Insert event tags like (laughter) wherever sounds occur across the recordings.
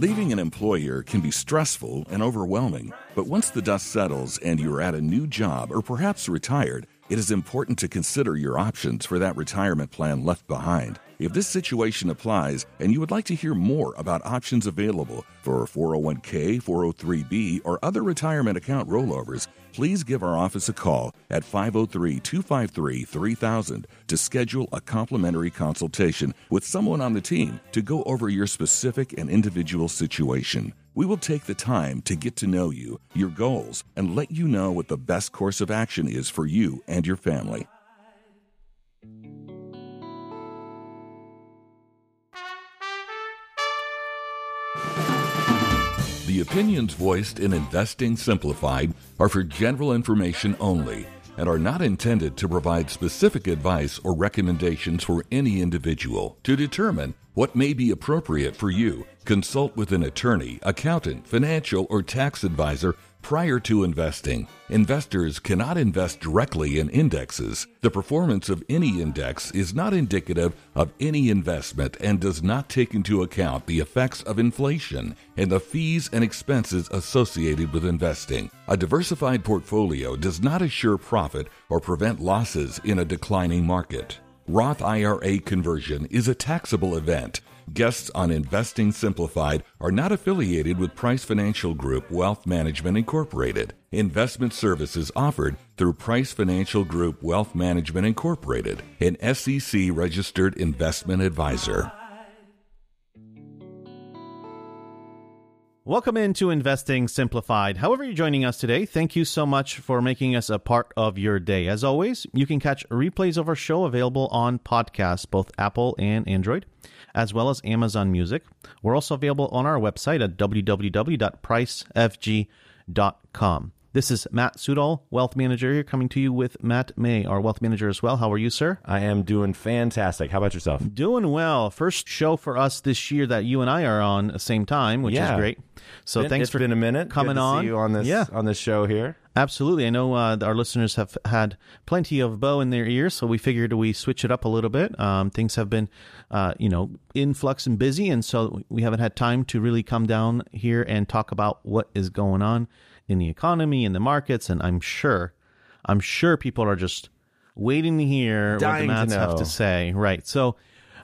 Leaving an employer can be stressful and overwhelming, but once the dust settles and you're at a new job or perhaps retired, it is important to consider your options for that retirement plan left behind. If this situation applies and you would like to hear more about options available for 401k, 403b, or other retirement account rollovers, please give our office a call at 503 253 3000 to schedule a complimentary consultation with someone on the team to go over your specific and individual situation. We will take the time to get to know you, your goals, and let you know what the best course of action is for you and your family. The opinions voiced in Investing Simplified are for general information only and are not intended to provide specific advice or recommendations for any individual. To determine what may be appropriate for you, consult with an attorney, accountant, financial, or tax advisor prior to investing. Investors cannot invest directly in indexes. The performance of any index is not indicative of any investment and does not take into account the effects of inflation and the fees and expenses associated with investing. A diversified portfolio does not assure profit or prevent losses in a declining market. Roth IRA conversion is a taxable event. Guests on Investing Simplified are not affiliated with Price Financial Group Wealth Management Incorporated. Investment services offered through Price Financial Group Wealth Management Incorporated, an SEC registered investment advisor. Welcome into Investing Simplified. However, you're joining us today, thank you so much for making us a part of your day. As always, you can catch replays of our show available on podcasts, both Apple and Android, as well as Amazon Music. We're also available on our website at www.pricefg.com. This is Matt Sudol, Wealth Manager here, coming to you with Matt Mai, our Wealth Manager as well. How are you, sir? I am doing fantastic. How about yourself? Doing well. First show for us this year that you and I are on at the same time, which Yeah. is great. So Been- thanks it's for been a minute coming on. See you on this Yeah. on this show here. Absolutely. I know uh, our listeners have had plenty of Bo in their ears, so we figured we switch it up a little bit. Um, things have been, uh, you know, in flux and busy, and so we haven't had time to really come down here and talk about what is going on in the economy and the markets. And I'm sure, I'm sure people are just waiting to hear Dying to what the Mats have know. to say. Right. So.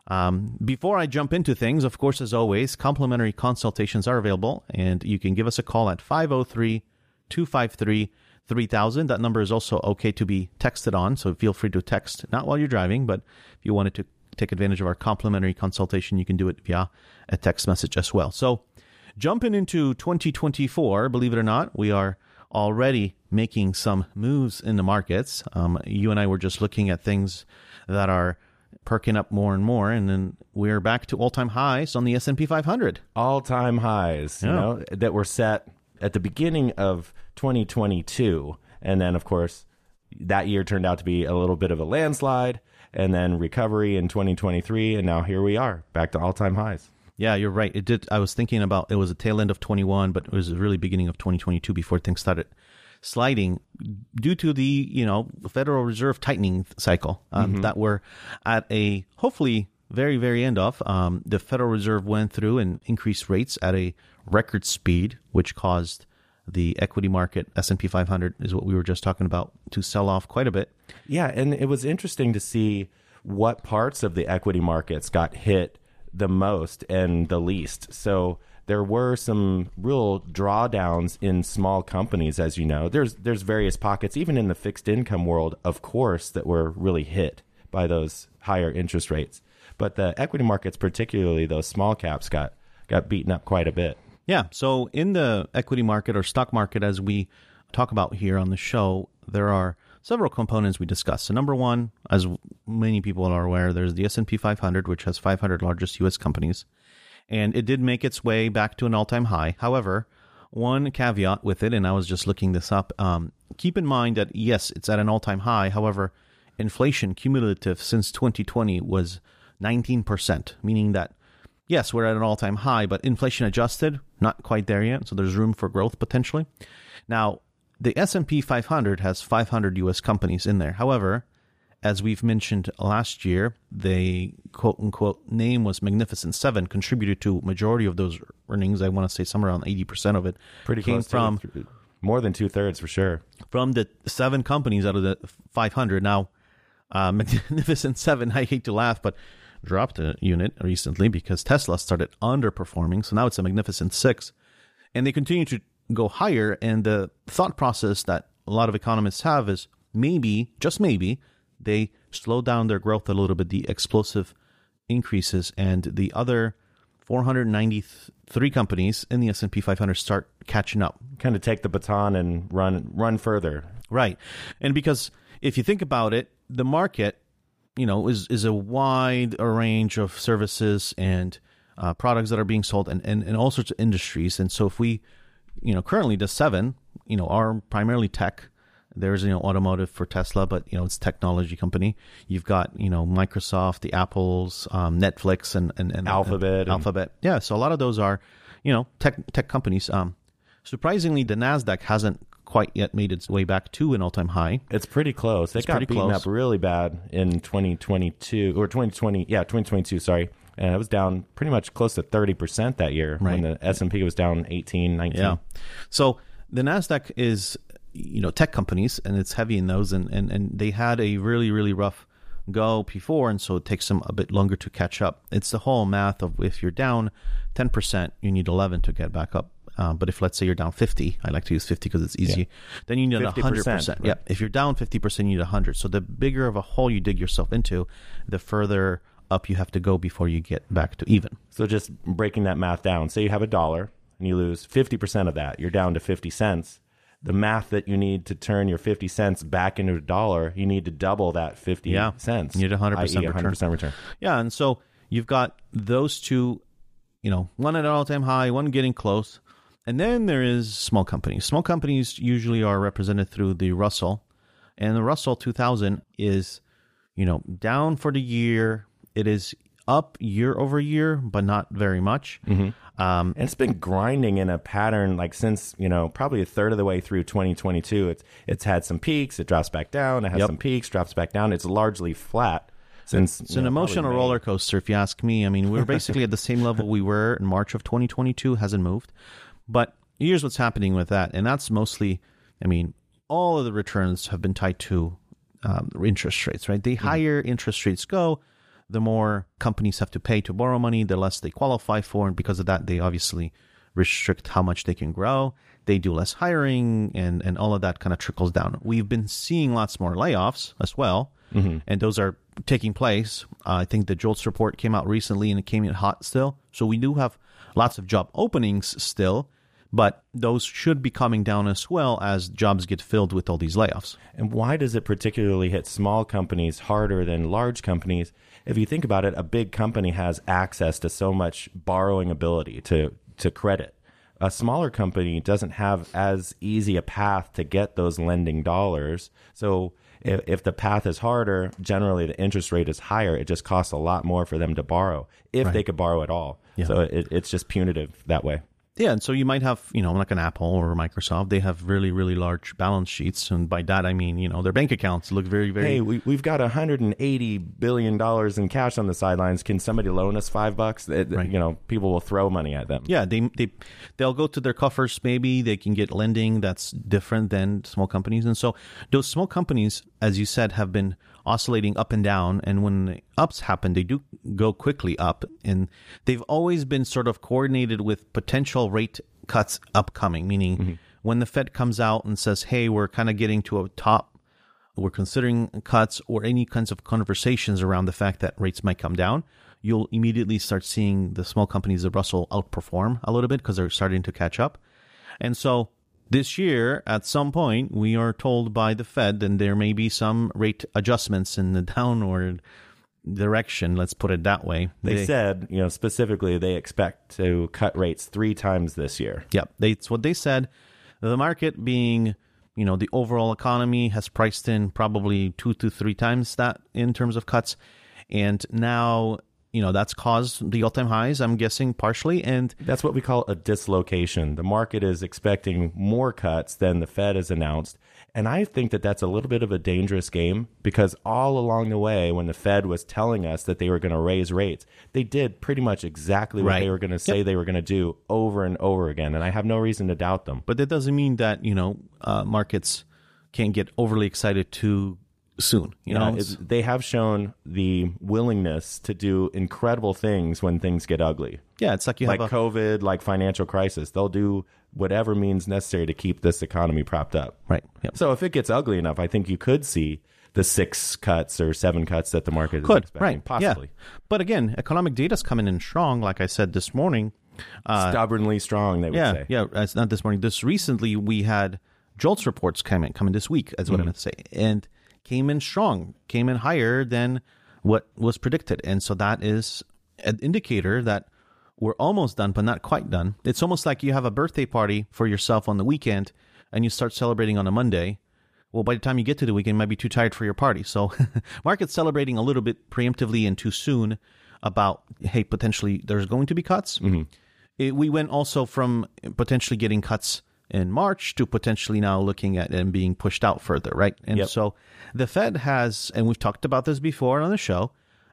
Um, before I jump into things, of course, as always, complimentary consultations are available, and you can give us a call at 503 253 3000. That number is also okay to be texted on, so feel free to text, not while you're driving, but if you wanted to take advantage of our complimentary consultation, you can do it via a text message as well. So, jumping into 2024, believe it or not, we are already making some moves in the markets. Um, you and I were just looking at things that are perking up more and more, and then we're back to all-time highs on the S&P 500. All time highs, you Yeah. know, that were set at the beginning of 2022, and then of course that year turned out to be a little bit of a landslide, and then recovery in 2023, and now here we are back to all time highs. Yeah, you're right. It did. I was thinking about it was a tail end of 21, but it was the really beginning of 2022 before things started sliding due to the you know Federal Reserve tightening cycle um, that we're at a hopefully very very end of. Um, the Federal Reserve went through and increased rates at a record speed, which caused the equity market S&P 500 is what we were just talking about to sell off quite a bit. Yeah, and it was interesting to see what parts of the equity markets got hit the most and the least. So there were some real drawdowns in small companies, as you know. There's there's various pockets, even in the fixed income world, of course, that were really hit by those higher interest rates. But the equity markets, particularly those small caps, got got beaten up quite a bit. Yeah. So in the equity market or stock market, as we talk about here on the show, there are several components we discuss. So number one, as many people are aware, there's the S&P 500, which has 500 largest U.S. companies, and it did make its way back to an all-time high. However, one caveat with it, and I was just looking this up. Um, keep in mind that yes, it's at an all-time high. However, inflation cumulative since 2020 was 19%, meaning that yes, we're at an all-time high, but inflation adjusted, not quite there yet. So there's room for growth potentially. Now, the S&P 500 has 500 US companies in there. However, as we've mentioned last year, the quote unquote name was Magnificent Seven, contributed to majority of those earnings. I want to say somewhere around eighty percent of it Pretty came close from more than two thirds for sure. from the seven companies out of the 500. Now, uh, (laughs) Magnificent Seven, I hate to laugh, but dropped a unit recently because Tesla started underperforming. So now it's a Magnificent Six. And they continue to go higher. And the thought process that a lot of economists have is maybe, just maybe, they slow down their growth a little bit, the explosive increases, and the other 493 companies in the S&P 500 start catching up. Kind of take the baton and run run further. Right. And because if you think about it, the market, you know, is is a wide range of services and uh, products that are being sold and, and, and all sorts of industries. And so if we, you know, currently the seven, you know, are primarily tech. There's, you know, automotive for Tesla, but, you know, it's a technology company. You've got, you know, Microsoft, the Apples, um, Netflix, and, and, and Alphabet and- Alphabet. Yeah. So a lot of those are, you know, tech, tech companies. Um, surprisingly, the NASDAQ hasn't quite yet made its way back to an all time high. It's pretty close. It got pretty beaten close. up really bad in 2022 or 2020. Yeah, 2022. Sorry, and it was down pretty much close to 30 percent that year right. when the S and P was down 18, 19. Yeah. So the Nasdaq is you know tech companies and it's heavy in those and and, and they had a really really rough go before and so it takes them a bit longer to catch up. It's the whole math of if you're down 10%, you need 11 to get back up. Uh, but if let's say you're down 50, I like to use 50 because it's easy, then you need 50%, 100%. right. Yeah. If you're down 50%, you need 100. So the bigger of a hole you dig yourself into, the further up you have to go before you get back to even. So just breaking that math down, say you have a dollar and you lose 50% of that, you're down to 50 cents. The math that you need to turn your 50 cents back into a dollar, you need to double that 50 Yeah. cents. You need a 100% return. 100% return. Yeah, and so you've got those two, you know, one at an all-time high, one getting close, and then there is small companies. Small companies usually are represented through the Russell, and the Russell 2000 is, you know, down for the year. It is up year over year, but not very much. Um, And it's been grinding in a pattern like since, you know, probably a third of the way through 2022. It's it's had some peaks, it drops back down, it has Yep. some peaks, drops back down. It's largely flat since It's an emotional roller coaster, if you ask me. I mean, we're basically at the same level we were in March of 2022, hasn't moved. But here's what's happening with that. And that's mostly, I mean, all of the returns have been tied to um, interest rates, right? The higher interest rates go, the more companies have to pay to borrow money, the less they qualify for. And because of that, they obviously restrict how much they can grow. They do less hiring and, and all of that kind of trickles down. We've been seeing lots more layoffs as well. And those are taking place. Uh, I think the JOLTS report came out recently and it came in hot still. So we do have lots of job openings still, but those should be coming down as well as jobs get filled with all these layoffs. And why does it particularly hit small companies harder than large companies? If you think about it, a big company has access to so much borrowing ability to, to credit. A smaller company doesn't have as easy a path to get those lending dollars. So if, if the path is harder, generally the interest rate is higher. It just costs a lot more for them to borrow if they could borrow at all. So it, it's just punitive that way. Yeah, and so you might have, you know, like an Apple or Microsoft, they have really, really large balance sheets. And by that, I mean, you know, their bank accounts look very, very. Hey, we, we've got 180 billion dollars in cash on the sidelines. Can somebody loan us five bucks? It- You know, people will throw money at them. Yeah, they they they'll go to their coffers. Maybe they can get lending that's different than small companies, and so those small companies, as you said, have been oscillating up and down. And when the ups happen, they do go quickly up, and they've always been sort of coordinated with potential rate cuts upcoming. Meaning, mm-hmm. when the Fed comes out and says, "Hey, we're kind of getting to a top." we're considering cuts or any kinds of conversations around the fact that rates might come down, you'll immediately start seeing the small companies, of Russell, outperform a little bit because they're starting to catch up. And so this year, at some point, we are told by the Fed, and there may be some rate adjustments in the (laughs) downward direction. Let's put it that way. They said, you know, specifically they expect to cut rates three times this year. Yep, that's what they said. The market being, you know, the overall economy has priced in probably two to three times that in terms of cuts, and now you know that's caused the all-time highs. I'm guessing partially, and That's what we call a dislocation. The market is expecting more cuts than the Fed has announced. And I think that that's a little bit of a dangerous game because all along the way, when the Fed was telling us that they were going to raise rates, they did pretty much exactly what Right. they were going to say they were going to do over and over again. And I have no reason to doubt them. but that doesn't mean that you know uh, markets can't get overly excited too soon. You know, Uh, it- they have shown the willingness to do incredible things when things get ugly. yeah, it's like you like have a COVID, like financial crisis. They'll do whatever means necessary to keep this economy propped up. right. Yep. So if it gets ugly enough, I think you could see the six cuts or seven cuts that the market is Could expecting. right, Possibly. Yeah. But again, economic data's coming in strong. Like I said this morning, Stubbornly strong, they would yeah, say. yeah. It's not this morning. This recently we had JOLTS reports coming coming this week, is Mm-hmm. what I meant to say, and came in strong, came in higher than what was predicted, and so that is an indicator that we're almost done, but not quite done. It's almost like you have a birthday party for yourself on the weekend, and you start celebrating on a Monday. Well, by the time you get to the weekend, you might be too tired for your party. So, (laughs) market's celebrating a little bit preemptively and too soon about hey, potentially there's going to be cuts mm-hmm. it, we went also from potentially getting cuts in March to potentially now looking at and being pushed out further, right? And Yep. so the Fed has, and we've talked about this before on the show,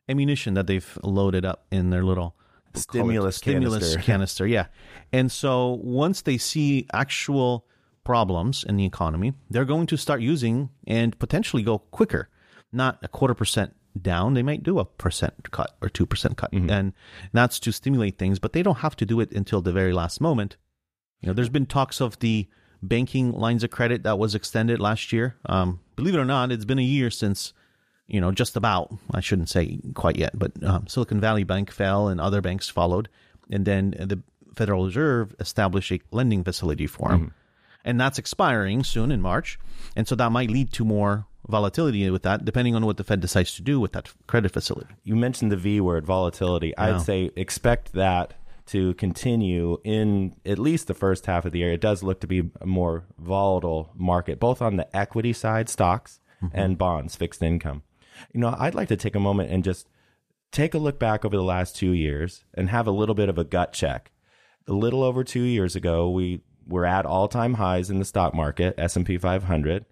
ammunition that they've loaded up in their little we'll it Stimulus stimulus canister. (laughs) canister, yeah. And so once they see actual problems in the economy, they're going to start using and potentially go quicker, not a quarter percent down. They might do a percent cut or 2% cut. Mm-hmm. And that's to stimulate things, but they don't have to do it until the very last moment. You know, there's been talks of the banking lines of credit that was extended last year. Um, believe it or not, it's been a year since, you know, just about, I shouldn't say quite yet, but um, Silicon Valley Bank fell and other banks followed. And then the Federal Reserve established a lending facility for them. And that's expiring soon in March. And so that might lead to more volatility with that, depending on what the Fed decides to do with that credit facility. You mentioned the V word, volatility. I'd say expect that to continue in at least the first half of the year. It does look to be a more volatile market, both on the equity side, stocks, mm-hmm. and bonds, fixed income. You know, I'd like to take a moment and just take a look back over the last two years and have a little bit of a gut check. A little over two years ago, we were at all-time highs in the stock market, S&P 500,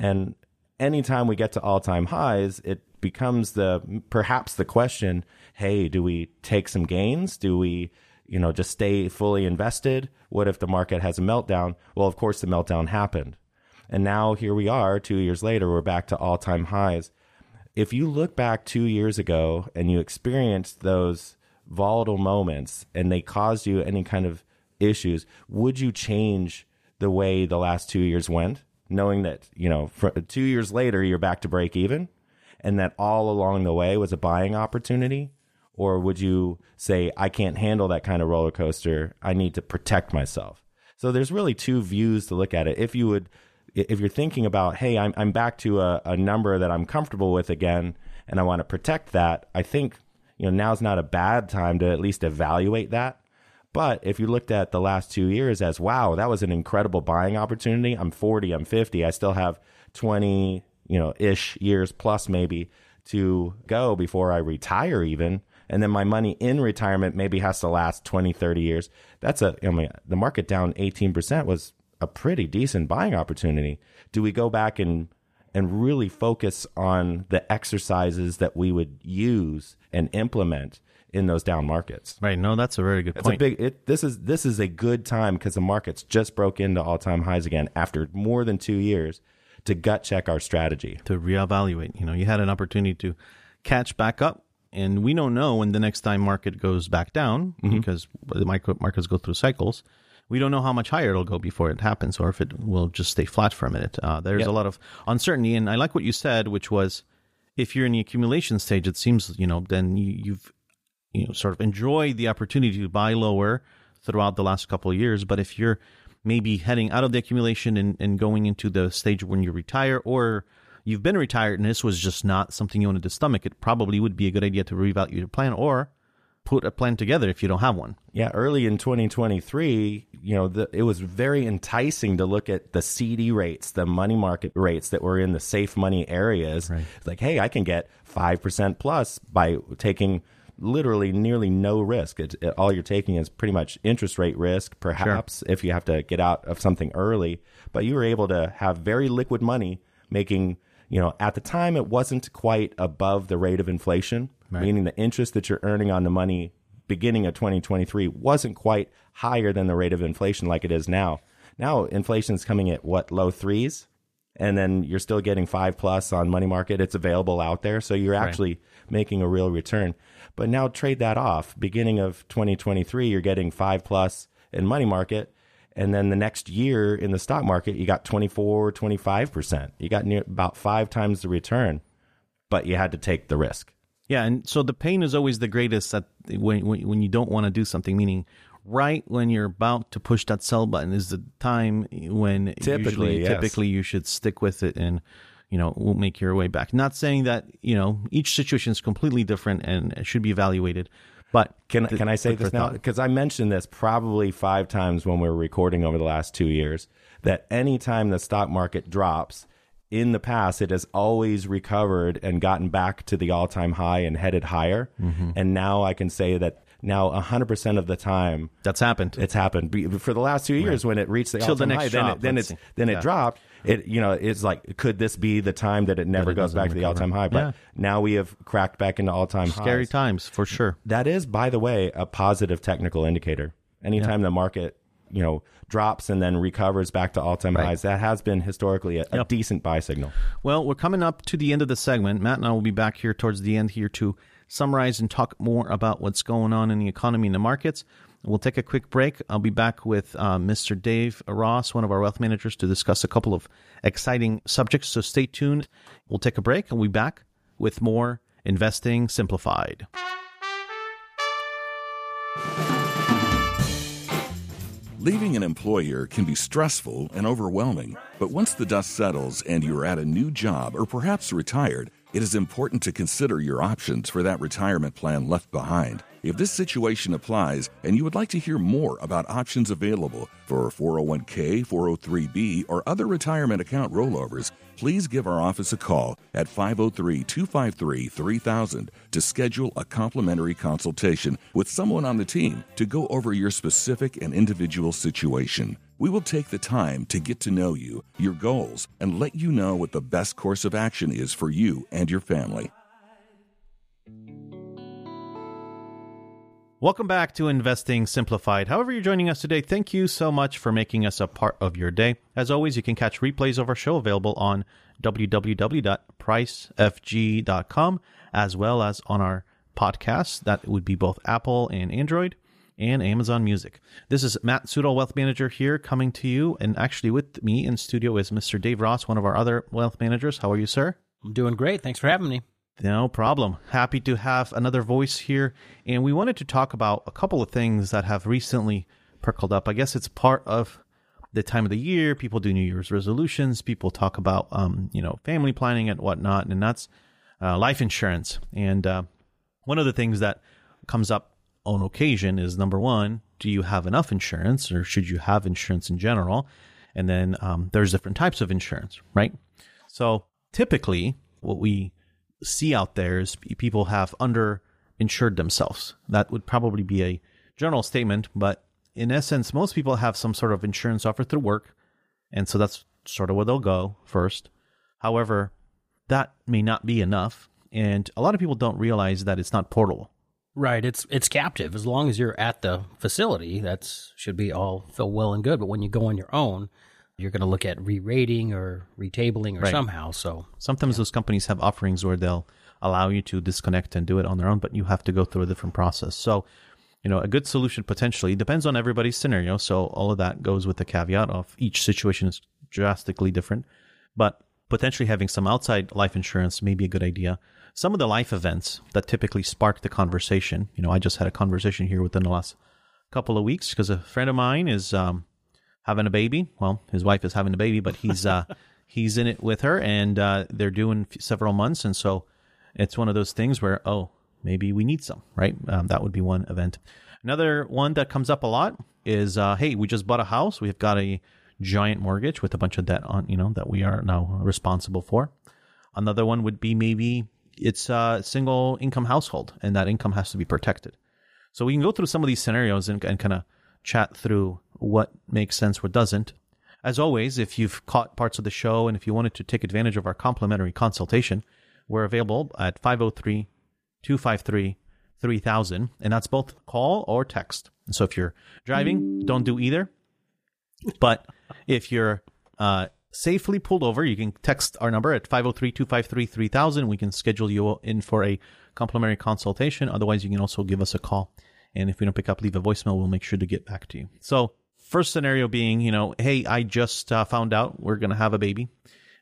and anytime we get to all-time highs, it becomes the perhaps the question, hey, do we take some gains? Do we, you know, just stay fully invested? What if the market has a meltdown? Well, of course the meltdown happened. And now here we are 2 years later, we're back to all-time highs if you look back two years ago and you experienced those volatile moments and they caused you any kind of issues, would you change the way the last two years went, knowing that you know two years later you're back to break even, and that all along the way was a buying opportunity? Or would you say, I can't handle that kind of roller coaster. I need to protect myself. So there's really two views to look at it. If you would, if you're thinking about, hey, I'm, I'm back to a, a number that I'm comfortable with again, and I want to protect that, I think, you know, now's not a bad time to at least evaluate that. But if you looked at the last two years as, wow, that was an incredible buying opportunity. I'm 40, I'm 50, I still have 20, you know, ish years plus maybe to go before I retire even. And then my money in retirement maybe has to last 20, 30 years. That's a, I mean, the market down 18% was a pretty decent buying opportunity. Do we go back and, and really focus on the exercises that we would use and implement in those down markets? Right. No, that's a very good It's point. a big. It, this is this is a good time because the markets just broke into all time highs again after more than two years to gut check our strategy. to reevaluate. You know, you had an opportunity to catch back up, and we don't know when the next time market goes back down because the micro markets go through cycles. We don't know how much higher it'll go before it happens, or if it will just stay flat for a minute. Uh, there's Yep. a lot of uncertainty, and I like what you said, which was if you're in the accumulation stage, it seems you know then you, you've you know sort of enjoyed the opportunity to buy lower throughout the last couple of years. But if you're maybe heading out of the accumulation and, and going into the stage when you retire, or you've been retired and this was just not something you wanted to stomach, it probably would be a good idea to reevaluate your plan or put a plan together if you don't have one. Yeah, early in 2023, you know, the, it was very enticing to look at the CD rates, the money market rates that were in the safe money areas. It's like, hey, I can get 5% plus by taking literally nearly no risk. It, it, all you're taking is pretty much interest rate risk, perhaps if you have to get out of something early. But you were able to have very liquid money making, you know, at the time it wasn't quite above the rate of inflation, meaning the interest that you're earning on the money beginning of 2023 wasn't quite higher than the rate of inflation like it is now. Now inflation is coming at what low threes, and then you're still getting five plus on money market. It's available out there, so you're actually making a real return. But now trade that off. Beginning of 2023, you're getting five plus in money market. And then the next year in the stock market, you got 24, 25%. You got near about five times the return, but you had to take the risk. Yeah, and so the pain is always the greatest at when when, when you don't want to do something. Meaning, right when you're about to push that sell button is the time when Typically, usually, yes. typically you should stick with it and you know will make your way back. Not saying that you know each situation is completely different and it should be evaluated, but Can the- can I say this now? Because I mentioned this probably five times when we were recording over the last two years. That anytime the stock market drops, in the past it has always recovered and gotten back to the all time high and headed higher. Mm-hmm. And now I can say that now 100% of the time That's happened. it's happened for the last two years when it reached the Till the all-time next high, then it, then then it dropped. It you know it's like could this be the time that it never it goes back to the all-time high? But Yeah. now we have cracked back into all-time Scary highs. times for sure. That is, by the way, a positive technical indicator. Anytime the market, you know, drops and then recovers back to all-time highs, that has been historically a, a Yep. decent buy signal. Well, we're coming up to the end of the segment. Matt and I will be back here towards the end here to summarize and talk more about what's going on in the economy and the markets. We'll take a quick break. I'll be back with uh, Mr. Dave Ross, one of our wealth managers, to discuss a couple of exciting subjects. So stay tuned. We'll take a break and we'll be back with more Investing Simplified. Leaving an employer can be stressful and overwhelming, but once the dust settles and you're at a new job or perhaps retired, it is important to consider your options for that retirement plan left behind. If this situation applies and you would like to hear more about options available for 401k, 403b, or other retirement account rollovers, please give our office a call at 503 253 3000 to schedule a complimentary consultation with someone on the team to go over your specific and individual situation. We will take the time to get to know you, your goals, and let you know what the best course of action is for you and your family. Welcome back to Investing Simplified. However, you're joining us today, thank you so much for making us a part of your day. As always, you can catch replays of our show available on www.pricefg.com as well as on our podcasts. That would be both Apple and Android and Amazon Music. This is Matt Sudol, Wealth Manager here, coming to you. And actually, with me in studio is Mr. Dave Ross, one of our other wealth managers. How are you, sir? I'm doing great. Thanks for having me. No problem. Happy to have another voice here. And we wanted to talk about a couple of things that have recently perked up. I guess it's part of the time of the year. People do New Year's resolutions. People talk about, um, you know, family planning and whatnot. And that's uh, life insurance. And uh, one of the things that comes up on occasion is number one, do you have enough insurance or should you have insurance in general? And then um, there's different types of insurance, right? So typically, what we see out there is people have underinsured themselves. That would probably be a general statement, but in essence, most people have some sort of insurance offered through work, and so that's sort of where they'll go first. However, that may not be enough, and a lot of people don't realize that it's not portable. Right. It's it's captive. As long as you're at the facility, that should be all feel well and good. But when you go on your own, you're going to look at re-rating or retabling or Right. somehow. So Sometimes those companies have offerings where they'll allow you to disconnect and do it on their own, but you have to go through a different process. So, you know, a good solution potentially depends on everybody's scenario. So all of that goes with the caveat of each situation is drastically different, but potentially having some outside life insurance may be a good idea. Some of the life events that typically spark the conversation, you know, I just had a conversation here within the last couple of weeks because a friend of mine is um, having a baby. Well, his wife is having a baby, but he's uh, (laughs) he's in it with her, and uh, they're doing several months, and so it's one of those things where oh, maybe we need some, right? Um, that would be one event. Another one that comes up a lot is uh, hey, we just bought a house. We've got a giant mortgage with a bunch of debt on, you know, that we are now responsible for. Another one would be maybe it's a single income household and that income has to be protected. So we can go through some of these scenarios and, and kind of chat through what makes sense, what doesn't. As always, if you've caught parts of the show and if you wanted to take advantage of our complimentary consultation, we're available at 503 253 3000, and that's both call or text. So if you're driving, don't do either. But if you're uh, safely pulled over, you can text our number at 503 253 3000. We can schedule you in for a complimentary consultation. Otherwise, you can also give us a call. And if we don't pick up, leave a voicemail. We'll make sure to get back to you. So, first scenario being, you know, hey, I just uh, found out we're going to have a baby.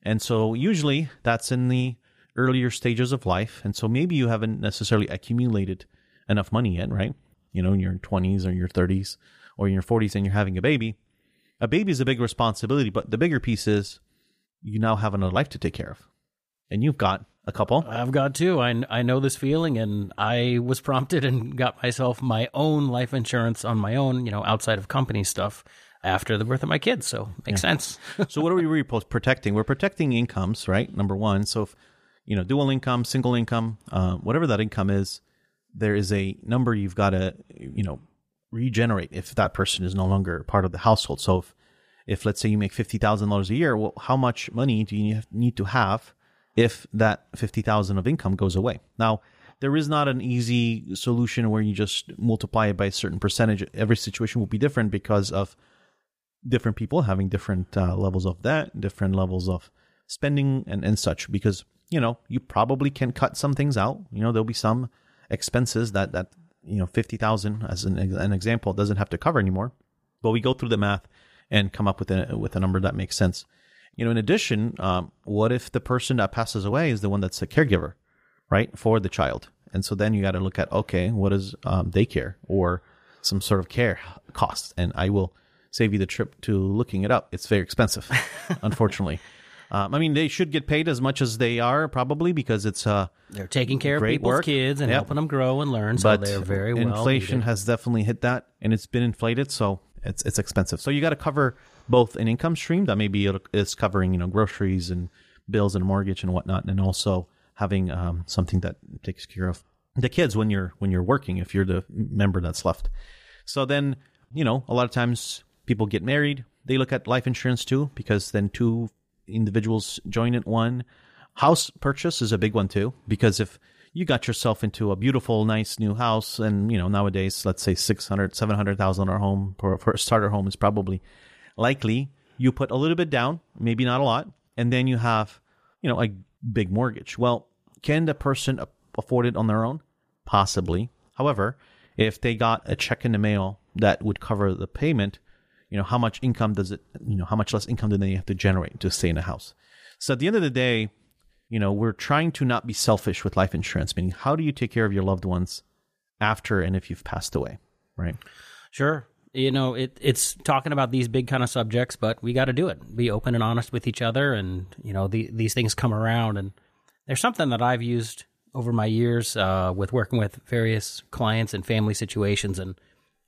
And so, usually that's in the earlier stages of life. And so, maybe you haven't necessarily accumulated enough money yet, right? You know, in your 20s or your 30s or in your 40s and you're having a baby. A baby is a big responsibility, but the bigger piece is you now have another life to take care of. And you've got a couple. I've got two. I, I know this feeling, and I was prompted and got myself my own life insurance on my own, you know, outside of company stuff after the birth of my kids. So makes sense. (laughs) so what are we protecting? We're protecting incomes, right? Number one. So if, you know, dual income, single income, uh, whatever that income is, there is a number you've got to, you know, regenerate if that person is no longer part of the household. So if, if let's say you make fifty thousand dollars a year, well, how much money do you need to have if that fifty thousand of income goes away? Now, there is not an easy solution where you just multiply it by a certain percentage. Every situation will be different because of different people having different uh, levels of debt, different levels of spending, and and such. Because you know you probably can cut some things out. You know there'll be some expenses that that you know fifty thousand as an an example doesn't have to cover anymore. But we go through the math and come up with a with a number that makes sense. You know, in addition, um, what if the person that passes away is the one that's a caregiver, right, for the child? And so then you got to look at okay, what is um, daycare or some sort of care cost? And I will save you the trip to looking it up. It's very expensive, (laughs) unfortunately. Um, I mean, they should get paid as much as they are, probably because it's uh, they're taking care of people's work. kids and Yep. helping them grow and learn. So but they're very well. inflation needed. has definitely hit that, and it's been inflated, so it's it's expensive. So you got to cover both an income stream that maybe it is covering you know groceries and bills and mortgage and whatnot, and also having um, something that takes care of the kids when you're when you're working if you're the member that's left. So then you know a lot of times people get married, they look at life insurance too because then two individuals join in one. House purchase is a big one too because if you got yourself into a beautiful, nice new house, and you know nowadays, let's say 600, 700,000 our home for, for a starter home is probably likely. You put a little bit down, maybe not a lot, and then you have, you know, a big mortgage. Well, can the person afford it on their own? Possibly. However, if they got a check in the mail that would cover the payment, you know, how much income does it, you know, how much less income do they have to generate to stay in a house? So at the end of the day, you know, we're trying to not be selfish with life insurance, meaning how do you take care of your loved ones after and if you've passed away, right? Sure. You know, it, it's talking about these big kind of subjects, but we got to do it. Be open and honest with each other, and you know, the, these things come around. And there's something that I've used over my years uh, with working with various clients and family situations, and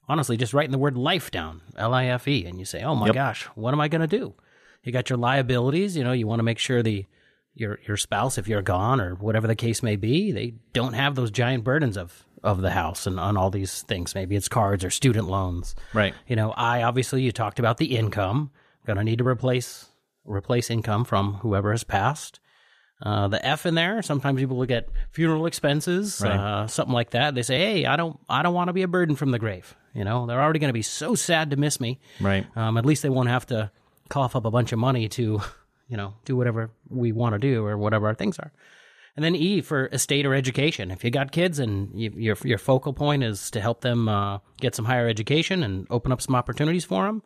honestly, just writing the word "life" down, L-I-F-E, and you say, "Oh my Yep. gosh, what am I going to do?" You got your liabilities. You know, you want to make sure the your your spouse, if you're gone or whatever the case may be, they don't have those giant burdens of of the house and on all these things. Maybe it's cards or student loans. Right. You know, I obviously you talked about the income. Going to need to replace replace income from whoever has passed. Uh, the F in there. Sometimes people look at funeral expenses, Right. uh, something like that. They say, "Hey, I don't, I don't want to be a burden from the grave." You know, they're already going to be so sad to miss me. Right. Um, at least they won't have to cough up a bunch of money to, (laughs) you know, do whatever we want to do or whatever our things are. And then E for estate or education. If you got kids and you, your your focal point is to help them uh, get some higher education and open up some opportunities for them,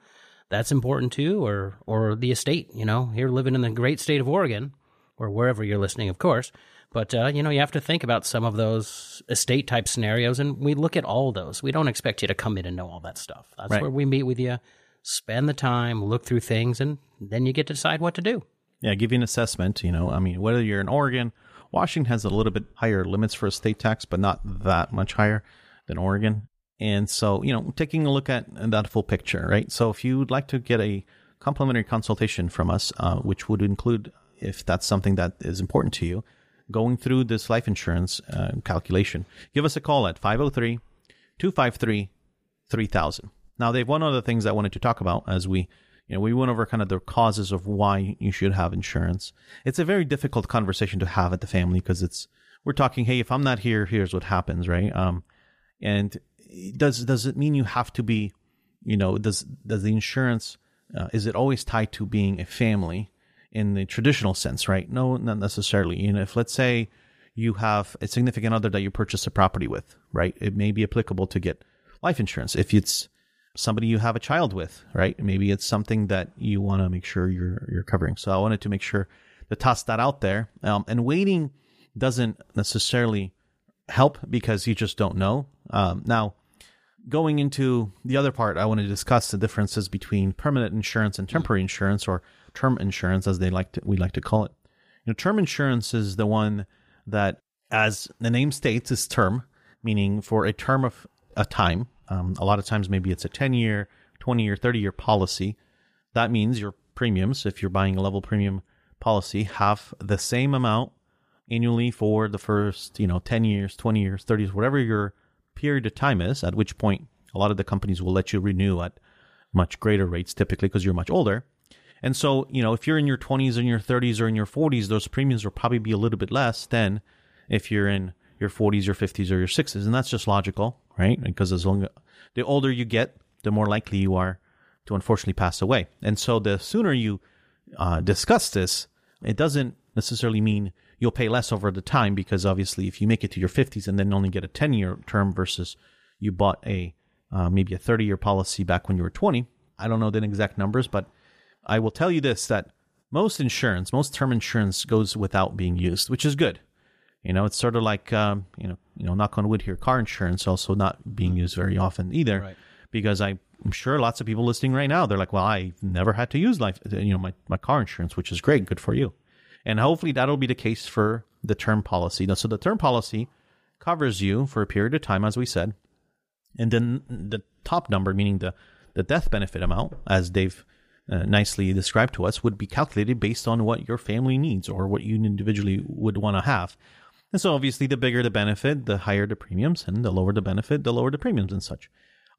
that's important too. Or or the estate. You know, here living in the great state of Oregon, or wherever you're listening, of course. But uh, you know, you have to think about some of those estate type scenarios, and we look at all those. We don't expect you to come in and know all that stuff. That's Right. where we meet with you, spend the time, look through things, and then you get to decide what to do. Yeah, give you an assessment. You know, I mean, whether you're in Oregon, Washington has a little bit higher limits for estate tax, but not that much higher than Oregon. And so, you know, taking a look at that full picture, right? So, if you would like to get a complimentary consultation from us, uh, which would include, if that's something that is important to you, going through this life insurance uh, calculation, give us a call at 503 253 3000. Now, they've one the things I wanted to talk about as we you know, we went over kind of the causes of why you should have insurance. It's a very difficult conversation to have at the family because it's we're talking, hey, if I'm not here, here's what happens, right? Um, and does does it mean you have to be, you know, does does the insurance uh, is it always tied to being a family in the traditional sense, right? No, not necessarily. You know, if let's say you have a significant other that you purchase a property with, right? It may be applicable to get life insurance. If it's somebody you have a child with, right? Maybe it's something that you want to make sure you're you're covering. So I wanted to make sure to toss that out there. Um, and waiting doesn't necessarily help because you just don't know. Um, now, going into the other part, I want to discuss the differences between permanent insurance and temporary insurance, or term insurance, as they like to we like to call it. You know, term insurance is the one that, as the name states, is term, meaning for a term of a time um, a lot of times, maybe it's a 10 year, 20 year, 30 year policy. That means your premiums, if you're buying a level premium policy, have the same amount annually for the first, you know, 10 years, 20 years, 30 years, whatever your period of time is, at which point a lot of the companies will let you renew at much greater rates typically because you're much older. And so, you know, if you're in your 20s or your 30s or in your 40s, those premiums will probably be a little bit less than if you're in your 40s, your 50s, or your 60s. And that's just logical right? Because as long the older you get, the more likely you are to unfortunately pass away. And so the sooner you uh, discuss this, it doesn't necessarily mean you'll pay less over the time because obviously if you make it to your 50s and then only get a 10 year term versus you bought a uh, maybe a 30 year policy back when you were 20, I don't know the exact numbers, but I will tell you this that most insurance, most term insurance goes without being used, which is good. You know, it's sort of like um, you know, you know, knock on wood here, car insurance also not being used very often either, right. because I'm sure lots of people listening right now they're like, well, I never had to use life, you know, my my car insurance, which is great, good for you, and hopefully that'll be the case for the term policy. Now, so the term policy covers you for a period of time, as we said, and then the top number, meaning the the death benefit amount, as Dave uh, nicely described to us, would be calculated based on what your family needs or what you individually would want to have. And so obviously the bigger the benefit, the higher the premiums, and the lower the benefit, the lower the premiums and such.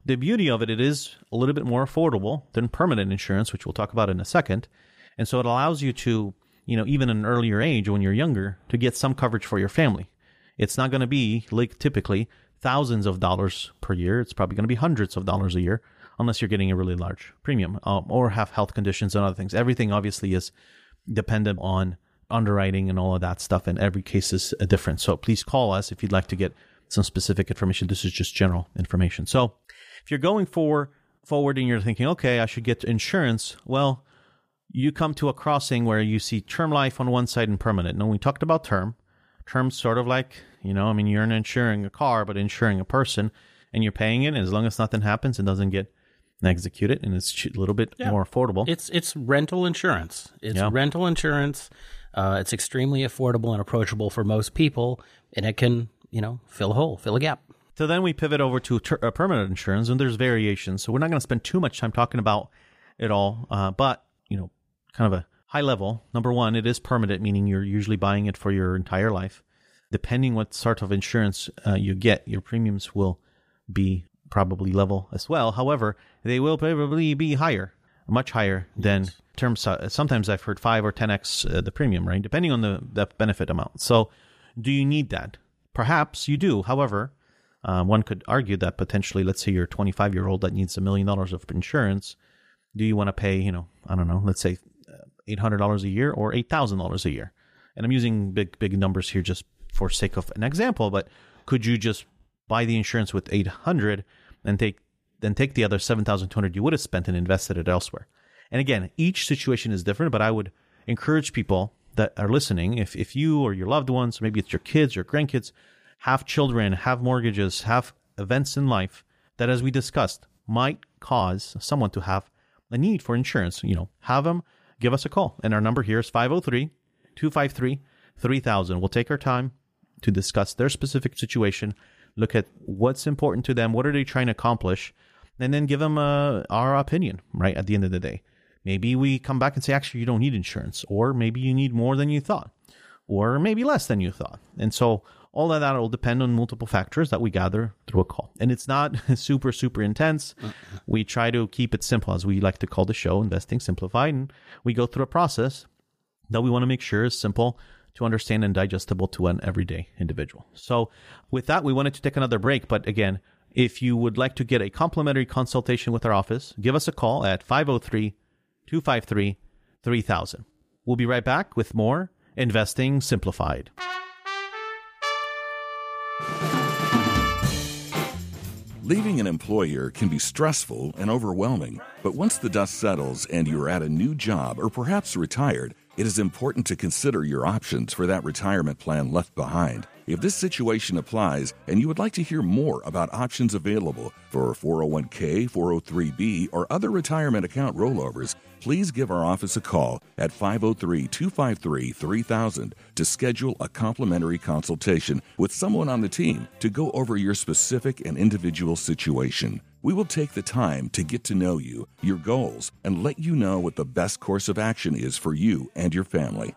The beauty of it, it is a little bit more affordable than permanent insurance, which we'll talk about in a second. And so it allows you to, you know, even an earlier age when you're younger, to get some coverage for your family. It's not going to be like typically thousands of dollars per year. It's probably going to be hundreds of dollars a year, unless you're getting a really large premium um, or have health conditions and other things. Everything obviously is dependent on underwriting and all of that stuff, and every case is uh, different. So please call us if you'd like to get some specific information. This is just general information. So if you're going for forward and you're thinking, okay, I should get insurance, well, you come to a crossing where you see term life on one side and permanent. Now, we talked about term. Term's sort of like, you know, I mean, you're insuring a car, but insuring a person, and you're paying it. And as long as nothing happens and doesn't get executed, and it's a little bit yeah. more affordable. It's it's rental insurance. It's yeah. rental insurance uh, it's extremely affordable and approachable for most people, and it can, you know, fill a hole, fill a gap. So then we pivot over to ter- uh, permanent insurance, and there's variations. So we're not going to spend too much time talking about it all, uh, but you know, kind of a high level. Number one, it is permanent, meaning you're usually buying it for your entire life. Depending what sort of insurance uh, you get, your premiums will be probably level as well. However, they will probably be higher much higher than terms. Sometimes I've heard five or 10x uh, the premium, right? Depending on the, the benefit amount. So, do you need that? Perhaps you do. However, uh, one could argue that potentially, let's say you're a 25 year old that needs a million dollars of insurance. Do you want to pay, you know, I don't know, let's say $800 a year or $8,000 a year? And I'm using big, big numbers here just for sake of an example, but could you just buy the insurance with 800 and take then take the other 7200 you would have spent and invested it elsewhere. And again, each situation is different, but I would encourage people that are listening, if, if you or your loved ones, maybe it's your kids or grandkids, have children, have mortgages, have events in life that, as we discussed, might cause someone to have a need for insurance, you know, have them give us a call. And our number here is 503 253 3000. We'll take our time to discuss their specific situation, look at what's important to them, what are they trying to accomplish, and then give them uh, our opinion, right? At the end of the day. Maybe we come back and say, actually, you don't need insurance, or maybe you need more than you thought, or maybe less than you thought. And so all of that will depend on multiple factors that we gather through a call. And it's not (laughs) super, super intense. Uh-uh. We try to keep it simple, as we like to call the show, Investing Simplified. And we go through a process that we want to make sure is simple to understand and digestible to an everyday individual. So, with that, we wanted to take another break. But again, if you would like to get a complimentary consultation with our office, give us a call at 503 253 3000. We'll be right back with more Investing Simplified. Leaving an employer can be stressful and overwhelming, but once the dust settles and you're at a new job or perhaps retired, it is important to consider your options for that retirement plan left behind. If this situation applies and you would like to hear more about options available for 401k, 403b, or other retirement account rollovers, please give our office a call at 503 253 3000 to schedule a complimentary consultation with someone on the team to go over your specific and individual situation. We will take the time to get to know you, your goals, and let you know what the best course of action is for you and your family.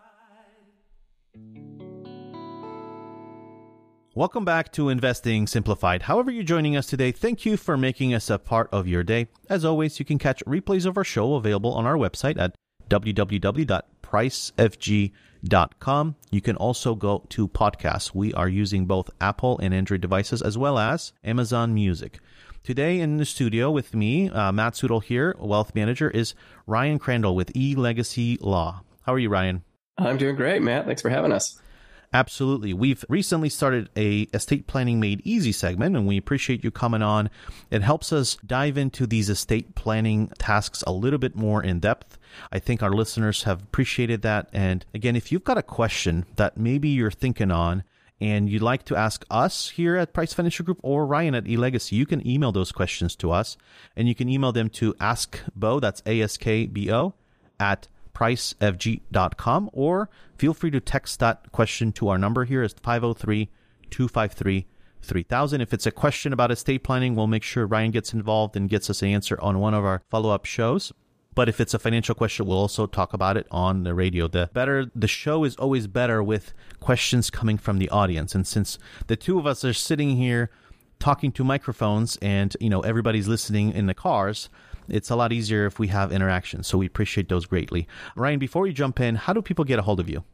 Welcome back to Investing Simplified. However, you're joining us today, thank you for making us a part of your day. As always, you can catch replays of our show available on our website at www.pricefg.com. You can also go to podcasts. We are using both Apple and Android devices as well as Amazon Music. Today in the studio with me, uh, Matt Sudol here, wealth manager, is Ryan Crandall with E Legacy Law. How are you, Ryan? I'm doing great, Matt. Thanks for having us. Absolutely. We've recently started a estate planning made easy segment and we appreciate you coming on. It helps us dive into these estate planning tasks a little bit more in depth. I think our listeners have appreciated that. And again, if you've got a question that maybe you're thinking on and you'd like to ask us here at Price Financial Group or Ryan at eLegacy, you can email those questions to us and you can email them to askbo, that's A-S-K-B-O, at pricefg.com or feel free to text that question to our number here is 503 253 3000. If it's a question about estate planning, we'll make sure Ryan gets involved and gets us an answer on one of our follow up shows. But if it's a financial question, we'll also talk about it on the radio. The better the show is always better with questions coming from the audience. And since the two of us are sitting here talking to microphones and you know everybody's listening in the cars, it's a lot easier if we have interactions. So we appreciate those greatly. Ryan, before we jump in, how do people get a hold of you?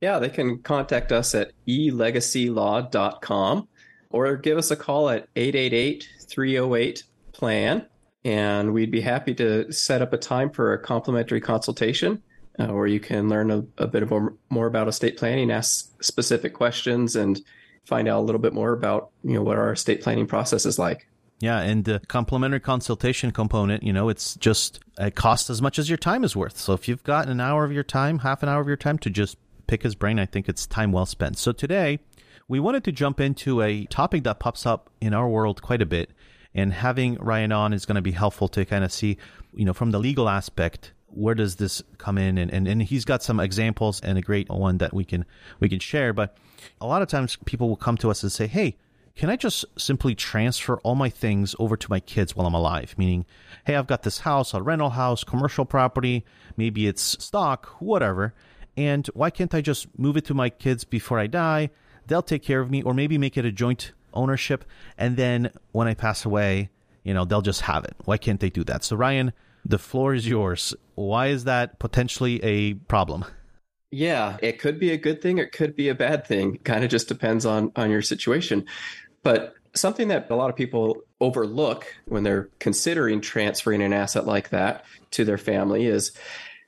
Yeah, they can contact us at elegacylaw.com or give us a call at 888 308 plan. And we'd be happy to set up a time for a complimentary consultation uh, where you can learn a, a bit more, more about estate planning, ask specific questions, and find out a little bit more about you know what our estate planning process is like. Yeah, and the complimentary consultation component, you know, it's just it costs as much as your time is worth. So if you've got an hour of your time, half an hour of your time to just pick his brain, I think it's time well spent. So today, we wanted to jump into a topic that pops up in our world quite a bit, and having Ryan on is going to be helpful to kind of see, you know, from the legal aspect, where does this come in and, and, and he's got some examples and a great one that we can we can share but a lot of times people will come to us and say hey can I just simply transfer all my things over to my kids while I'm alive? Meaning, hey, I've got this house, a rental house, commercial property, maybe it's stock, whatever. And why can't I just move it to my kids before I die? They'll take care of me, or maybe make it a joint ownership. And then when I pass away, you know, they'll just have it. Why can't they do that? So, Ryan, the floor is yours. Why is that potentially a problem? Yeah, it could be a good thing. It could be a bad thing. Kind of just depends on on your situation. But something that a lot of people overlook when they're considering transferring an asset like that to their family is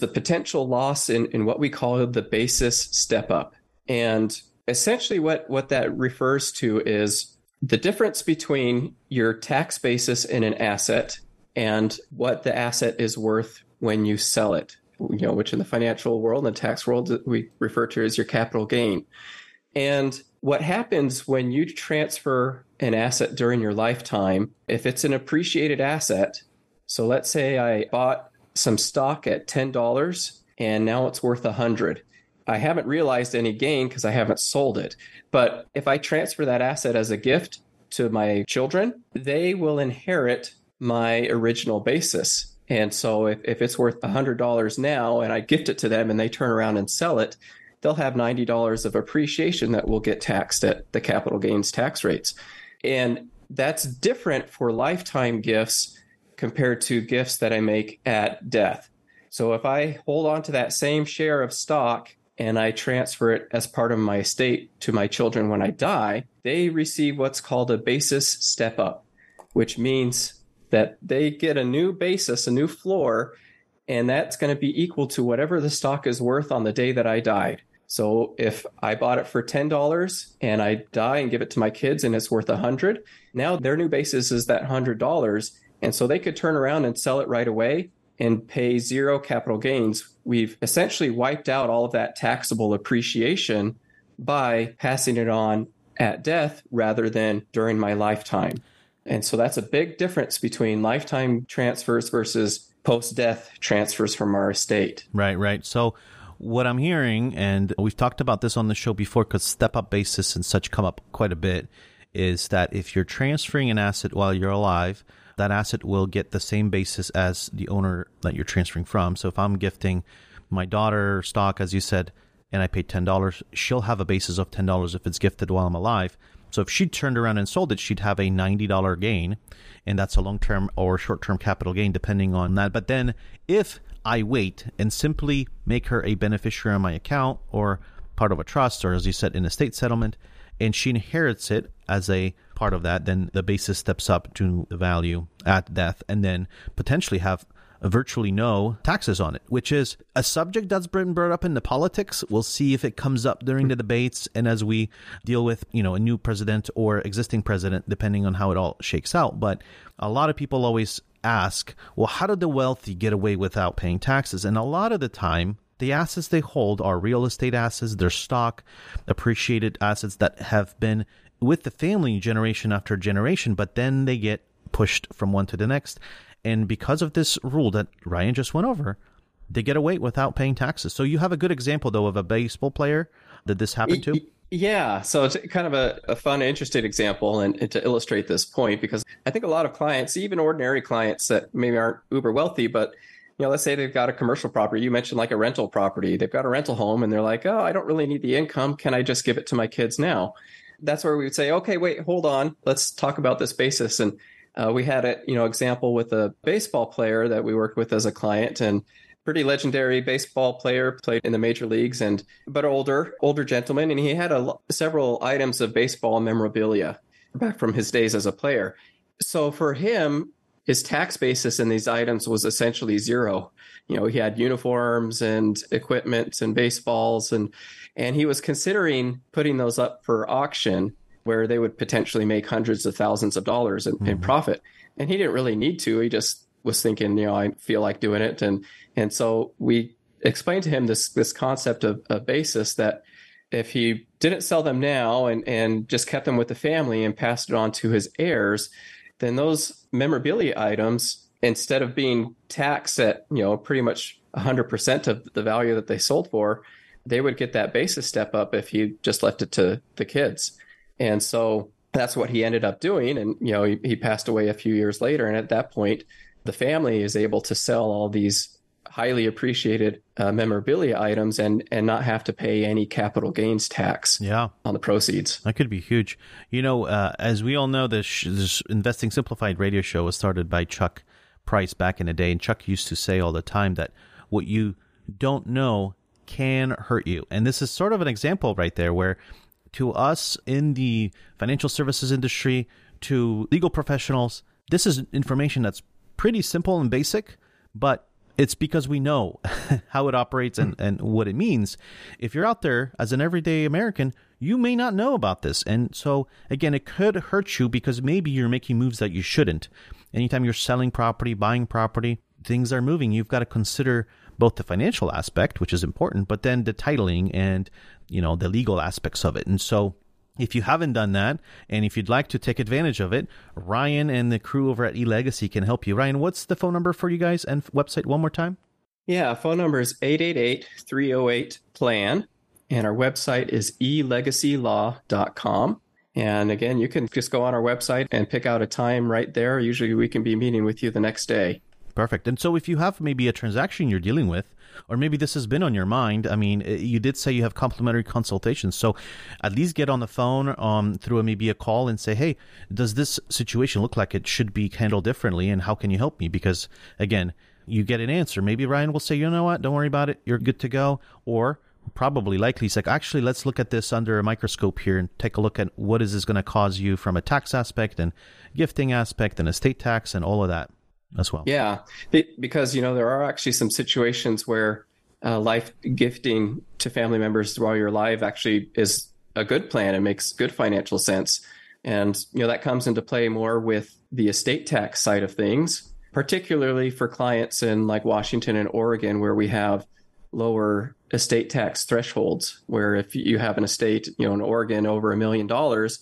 the potential loss in, in what we call the basis step up. And essentially, what, what that refers to is the difference between your tax basis in an asset and what the asset is worth when you sell it, you know, which in the financial world and the tax world we refer to as your capital gain. And what happens when you transfer an asset during your lifetime, if it's an appreciated asset, so let's say I bought some stock at $10 and now it's worth 100. I haven't realized any gain because I haven't sold it. But if I transfer that asset as a gift to my children, they will inherit my original basis. And so if, if it's worth $100 now and I gift it to them and they turn around and sell it, they'll have $90 of appreciation that will get taxed at the capital gains tax rates. And that's different for lifetime gifts compared to gifts that I make at death. So if I hold on to that same share of stock and I transfer it as part of my estate to my children when I die, they receive what's called a basis step up, which means that they get a new basis, a new floor, and that's going to be equal to whatever the stock is worth on the day that I died. So if I bought it for $10 and I die and give it to my kids and it's worth 100, now their new basis is that $100 and so they could turn around and sell it right away and pay zero capital gains. We've essentially wiped out all of that taxable appreciation by passing it on at death rather than during my lifetime. And so that's a big difference between lifetime transfers versus post death transfers from our estate. Right, right. So what I'm hearing, and we've talked about this on the show before because step up basis and such come up quite a bit, is that if you're transferring an asset while you're alive, that asset will get the same basis as the owner that you're transferring from. So if I'm gifting my daughter stock, as you said, and I paid $10, she'll have a basis of $10 if it's gifted while I'm alive. So if she turned around and sold it, she'd have a $90 gain, and that's a long term or short term capital gain, depending on that. But then if I wait and simply make her a beneficiary on my account or part of a trust or, as you said, in a estate settlement, and she inherits it as a part of that, then the basis steps up to the value at death and then potentially have virtually no taxes on it, which is a subject that's been brought up in the politics. We'll see if it comes up during the debates and as we deal with, you know, a new president or existing president, depending on how it all shakes out. But a lot of people always ask, well, how do the wealthy get away without paying taxes? And a lot of the time, the assets they hold are real estate assets, their stock, appreciated assets that have been with the family generation after generation, but then they get pushed from one to the next. And because of this rule that Ryan just went over, they get away without paying taxes. So you have a good example, though, of a baseball player that this happened to. Yeah, so it's kind of a, a fun, interesting example, and, and, to illustrate this point, because I think a lot of clients, even ordinary clients that maybe aren't uber wealthy, but you know, let's say they've got a commercial property. You mentioned like a rental property. They've got a rental home, and they're like, "Oh, I don't really need the income. Can I just give it to my kids now?" That's where we would say, "Okay, wait, hold on. Let's talk about this basis." And uh, we had a you know example with a baseball player that we worked with as a client, and pretty legendary baseball player, played in the major leagues, and but older, older gentleman, and he had a, several items of baseball memorabilia back from his days as a player. So for him, his tax basis in these items was essentially zero. You know, he had uniforms and equipment and baseballs, and and he was considering putting those up for auction where they would potentially make hundreds of thousands of dollars in, mm-hmm. in profit. And he didn't really need to. He just was thinking, you know, I feel like doing it. And, and so we explained to him this, this concept of a basis that if he didn't sell them now and, and just kept them with the family and passed it on to his heirs, then those memorabilia items, instead of being taxed at, you know, pretty much 100% of the value that they sold for, they would get that basis step up if he just left it to the kids. And so that's what he ended up doing. And, you know, he, he passed away a few years later. And at that point, the family is able to sell all these highly appreciated uh, memorabilia items and and not have to pay any capital gains tax yeah. on the proceeds. That could be huge. You know, uh, as we all know, this, this Investing Simplified radio show was started by Chuck Price back in the day, and Chuck used to say all the time that what you don't know can hurt you. And this is sort of an example right there where to us in the financial services industry, to legal professionals, this is information that's pretty simple and basic, but it's because we know (laughs) how it operates and, and what it means. If you're out there as an everyday American, you may not know about this. And so, again, it could hurt you because maybe you're making moves that you shouldn't. Anytime you're selling property, buying property, things are moving. You've got to consider both the financial aspect, which is important, but then the titling and, you know, the legal aspects of it. And so, if you haven't done that, and if you'd like to take advantage of it, Ryan and the crew over at eLegacy can help you. Ryan, what's the phone number for you guys and website one more time? Yeah, phone number is 888-308-PLAN, and our website is elegacylaw.com. And again, you can just go on our website and pick out a time right there. Usually we can be meeting with you the next day. Perfect. And so if you have maybe a transaction you're dealing with, or maybe this has been on your mind, I mean, eh, you did say you have complimentary consultations. So at least get on the phone um, through a, maybe a call and say, hey, does this situation look like it should be handled differently? And how can you help me? Because again, you get an answer. Maybe Ryan will say, you know what, don't worry about it. You're good to go. Or probably likely he's like actually let's look at this under a microscope here and take a look at what is this going to cause you from a tax aspect and gifting aspect and estate tax and all of that as well. Yeah because you know there are actually some situations where uh, life gifting to family members while you're alive actually is a good plan and makes good financial sense. And you know that comes into play more with the estate tax side of things particularly for clients in like Washington and Oregon, where we have lower estate tax thresholds, where if you have an estate, you know, in Oregon over a million dollars,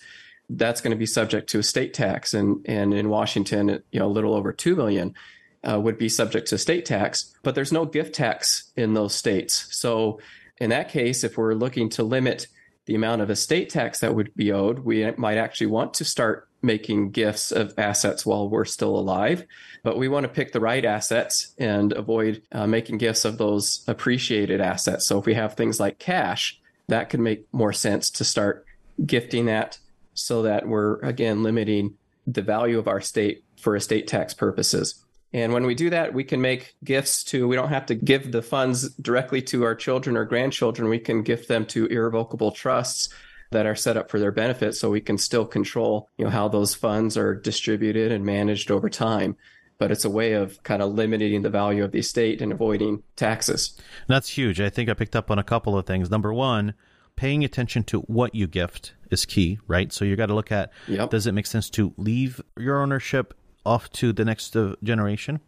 that's going to be subject to a state tax, and and in Washington, you know, a little over two million uh, would be subject to state tax. But there's no gift tax in those states, so in that case, if we're looking to limit the amount of estate tax that would be owed, we might actually want to start making gifts of assets while we're still alive. But we want to pick the right assets and avoid uh, making gifts of those appreciated assets. So if we have things like cash, that could make more sense to start gifting that so that we're again limiting the value of our state for estate tax purposes. And when we do that, we can make gifts to, we don't have to give the funds directly to our children or grandchildren. We can gift them to irrevocable trusts that are set up for their benefit so we can still control, you know, how those funds are distributed and managed over time. But it's a way of kind of limiting the value of the estate and avoiding taxes. That's huge. I think I picked up on a couple of things. Number one, paying attention to what you gift is key, right? So you got to look at yep. does it make sense to leave your ownership off to the next uh, generation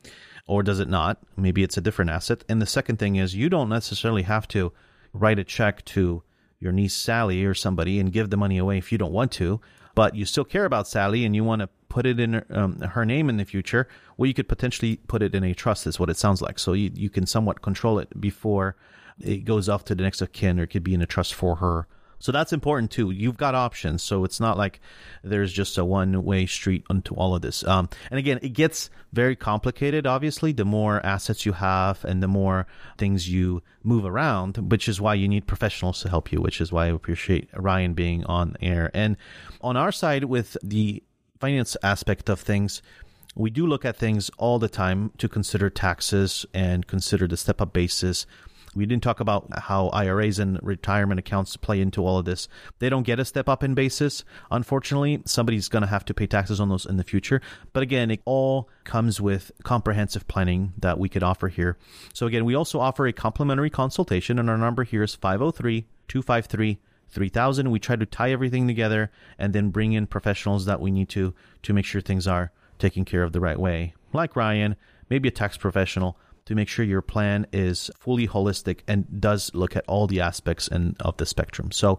or does it not? Maybe it's a different asset. And the second thing is you don't necessarily have to write a check to your niece Sally or somebody and give the money away if you don't want to, but you still care about Sally and you want to put it in um, her name in the future, well, you could potentially put it in a trust, is what it sounds like. So you, you can somewhat control it before it goes off to the next of kin or it could be in a trust for her so that's important too. You've got options. So it's not like there's just a one way street into all of this. Um, and again, it gets very complicated, obviously, the more assets you have and the more things you move around, which is why you need professionals to help you, which is why I appreciate Ryan being on air. And on our side, with the finance aspect of things, we do look at things all the time to consider taxes and consider the step up basis we didn't talk about how IRAs and retirement accounts play into all of this. They don't get a step up in basis. Unfortunately, somebody's going to have to pay taxes on those in the future. But again, it all comes with comprehensive planning that we could offer here. So again, we also offer a complimentary consultation, and our number here is 503 253 3000. We try to tie everything together and then bring in professionals that we need to to make sure things are taken care of the right way, like Ryan, maybe a tax professional to make sure your plan is fully holistic and does look at all the aspects and of the spectrum. So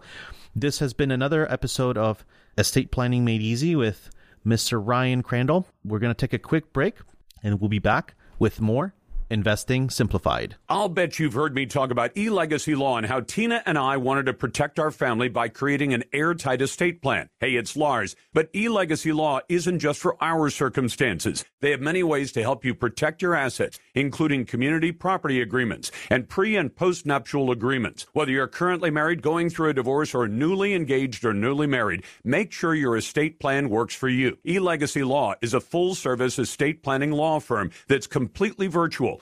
this has been another episode of Estate Planning Made Easy with Mr. Ryan Crandall. We're going to take a quick break and we'll be back with more Investing Simplified. I'll bet you've heard me talk about e legacy law and how Tina and I wanted to protect our family by creating an airtight estate plan. Hey, it's Lars, but e legacy law isn't just for our circumstances. They have many ways to help you protect your assets, including community property agreements and pre and post nuptial agreements. Whether you're currently married, going through a divorce, or newly engaged or newly married, make sure your estate plan works for you. E Legacy Law is a full service estate planning law firm that's completely virtual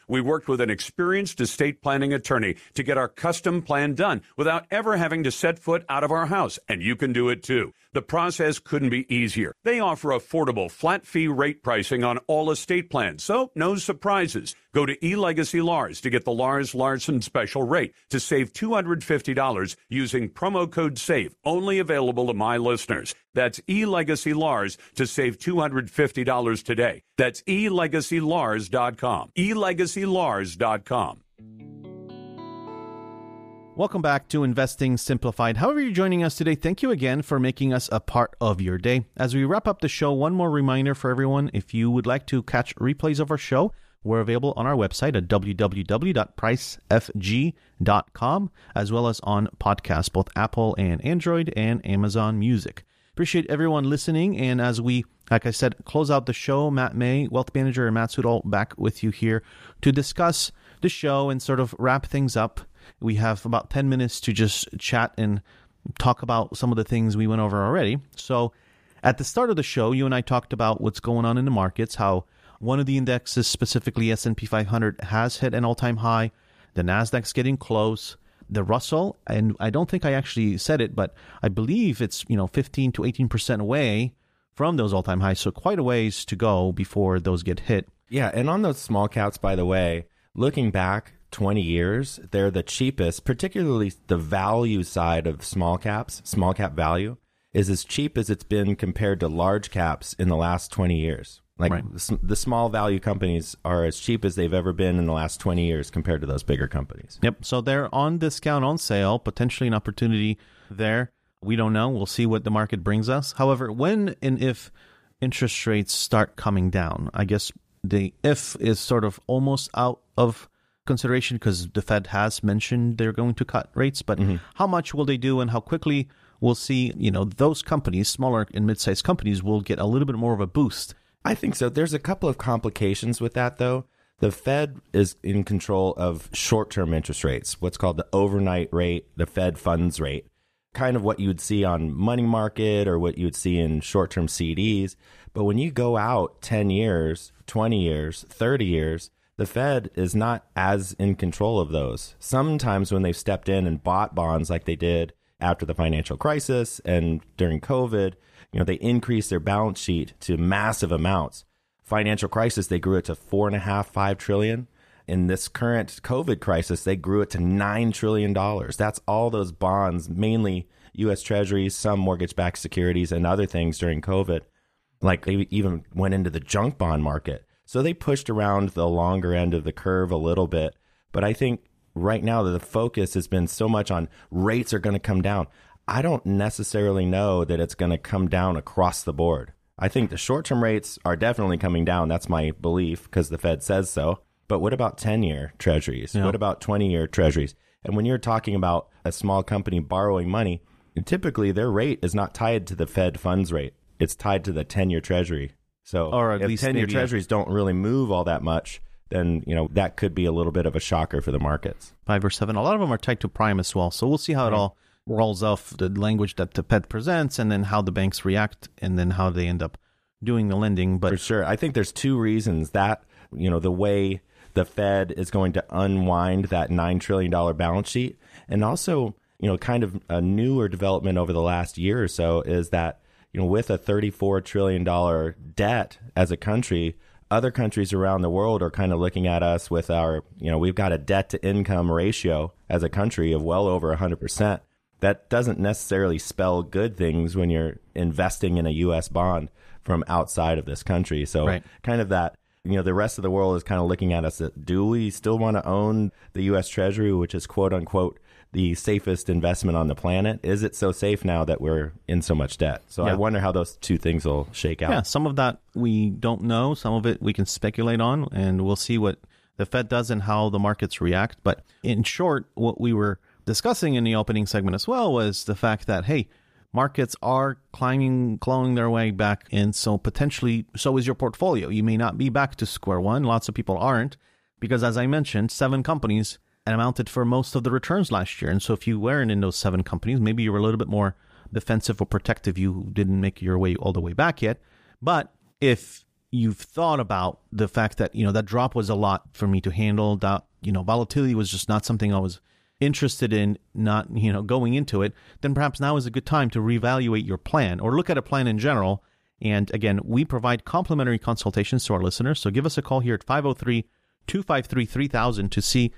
we worked with an experienced estate planning attorney to get our custom plan done without ever having to set foot out of our house, and you can do it too. The process couldn't be easier. They offer affordable flat fee rate pricing on all estate plans, so no surprises. Go to eLegacy Lars to get the Lars Larson special rate to save $250 using promo code SAVE, only available to my listeners. That's eLegacy Lars to save $250 today. That's elegacylars.com. elegacylars.com. Welcome back to Investing Simplified. However, you're joining us today, thank you again for making us a part of your day. As we wrap up the show, one more reminder for everyone if you would like to catch replays of our show, we're available on our website at www.pricefg.com, as well as on podcasts, both Apple and Android and Amazon Music. Appreciate everyone listening. And as we, like I said, close out the show, Matt Mai, wealth manager, and Matt Sudol back with you here to discuss the show and sort of wrap things up. We have about 10 minutes to just chat and talk about some of the things we went over already. So at the start of the show, you and I talked about what's going on in the markets, how one of the indexes, specifically S&P 500, has hit an all-time high. The Nasdaq's getting close. The Russell, and I don't think I actually said it, but I believe it's you know 15 to 18 percent away from those all-time highs. So quite a ways to go before those get hit. Yeah, and on those small caps, by the way, looking back 20 years, they're the cheapest, particularly the value side of small caps, small cap value is as cheap as it's been compared to large caps in the last 20 years. Like Right. the, the small value companies are as cheap as they've ever been in the last 20 years compared to those bigger companies. Yep. So they're on discount, on sale, potentially an opportunity there. We don't know. We'll see what the market brings us. However, when and if interest rates start coming down, I guess the if is sort of almost out of consideration because the Fed has mentioned they're going to cut rates, but mm-hmm. how much will they do and how quickly we'll see, you know, those companies, smaller and mid-sized companies will get a little bit more of a boost. I think so. There's a couple of complications with that, though. The Fed is in control of short term interest rates, what's called the overnight rate, the Fed funds rate, kind of what you would see on money market or what you would see in short term CDs. But when you go out 10 years, 20 years, 30 years, the Fed is not as in control of those. Sometimes when they've stepped in and bought bonds like they did after the financial crisis and during COVID, you know, they increased their balance sheet to massive amounts. Financial crisis, they grew it to four and a half, five trillion. In this current COVID crisis, they grew it to nine trillion dollars. That's all those bonds, mainly U.S. Treasuries, some mortgage-backed securities, and other things during COVID. Like they even went into the junk bond market. So they pushed around the longer end of the curve a little bit. But I think right now that the focus has been so much on rates are going to come down. I don't necessarily know that it's going to come down across the board. I think the short term rates are definitely coming down. That's my belief because the Fed says so. But what about 10 year treasuries? What about 20 year treasuries? And when you're talking about a small company borrowing money, typically their rate is not tied to the Fed funds rate, it's tied to the 10 year treasury. So Or at if least 10 year treasuries don't really move all that much, then you know that could be a little bit of a shocker for the markets. five or seven. A lot of them are tied to prime as well. So we'll see how it all rolls off the language that the Fed presents, and then how the banks react, and then how they end up doing the lending. But For sure. I think there's two reasons that, you know, the way the Fed is going to unwind that $9 trillion balance sheet. And also, you know, kind of a newer development over the last year or so is that, you know, with a $34 trillion debt as a country, other countries around the world are kind of looking at us with our, you know, we've got a debt to income ratio as a country of well over 100%. That doesn't necessarily spell good things when you're investing in a U.S. bond from outside of this country. So, Right. kind of that, you know, the rest of the world is kind of looking at us that do we still want to own the U.S. Treasury, which is quote unquote the safest investment on the planet? Is it so safe now that we're in so much debt? So, I wonder how those two things will shake out. yeah, some of that we don't know. Some of it we can speculate on, and we'll see what the Fed does and how the markets react. But in short, what we were discussing in the opening segment as well was the fact that hey, markets are climbing, clawing their way back, and so potentially so is your portfolio. You may not be back to square one. Lots of people aren't because, as I mentioned, seven companies amounted for most of the returns last year. And so if you weren't in those seven companies, maybe you were a little bit more defensive or protective. You didn't make your way all the way back yet. But if you've thought about the fact that, you know, that drop was a lot for me to handle, that, you know, volatility was just not something I was interested in, not, you know, going into it, then perhaps now is a good time to reevaluate your plan or look at a plan in general. And again, we provide complimentary consultations to our listeners. So give us a call here at 503 253 3000 to see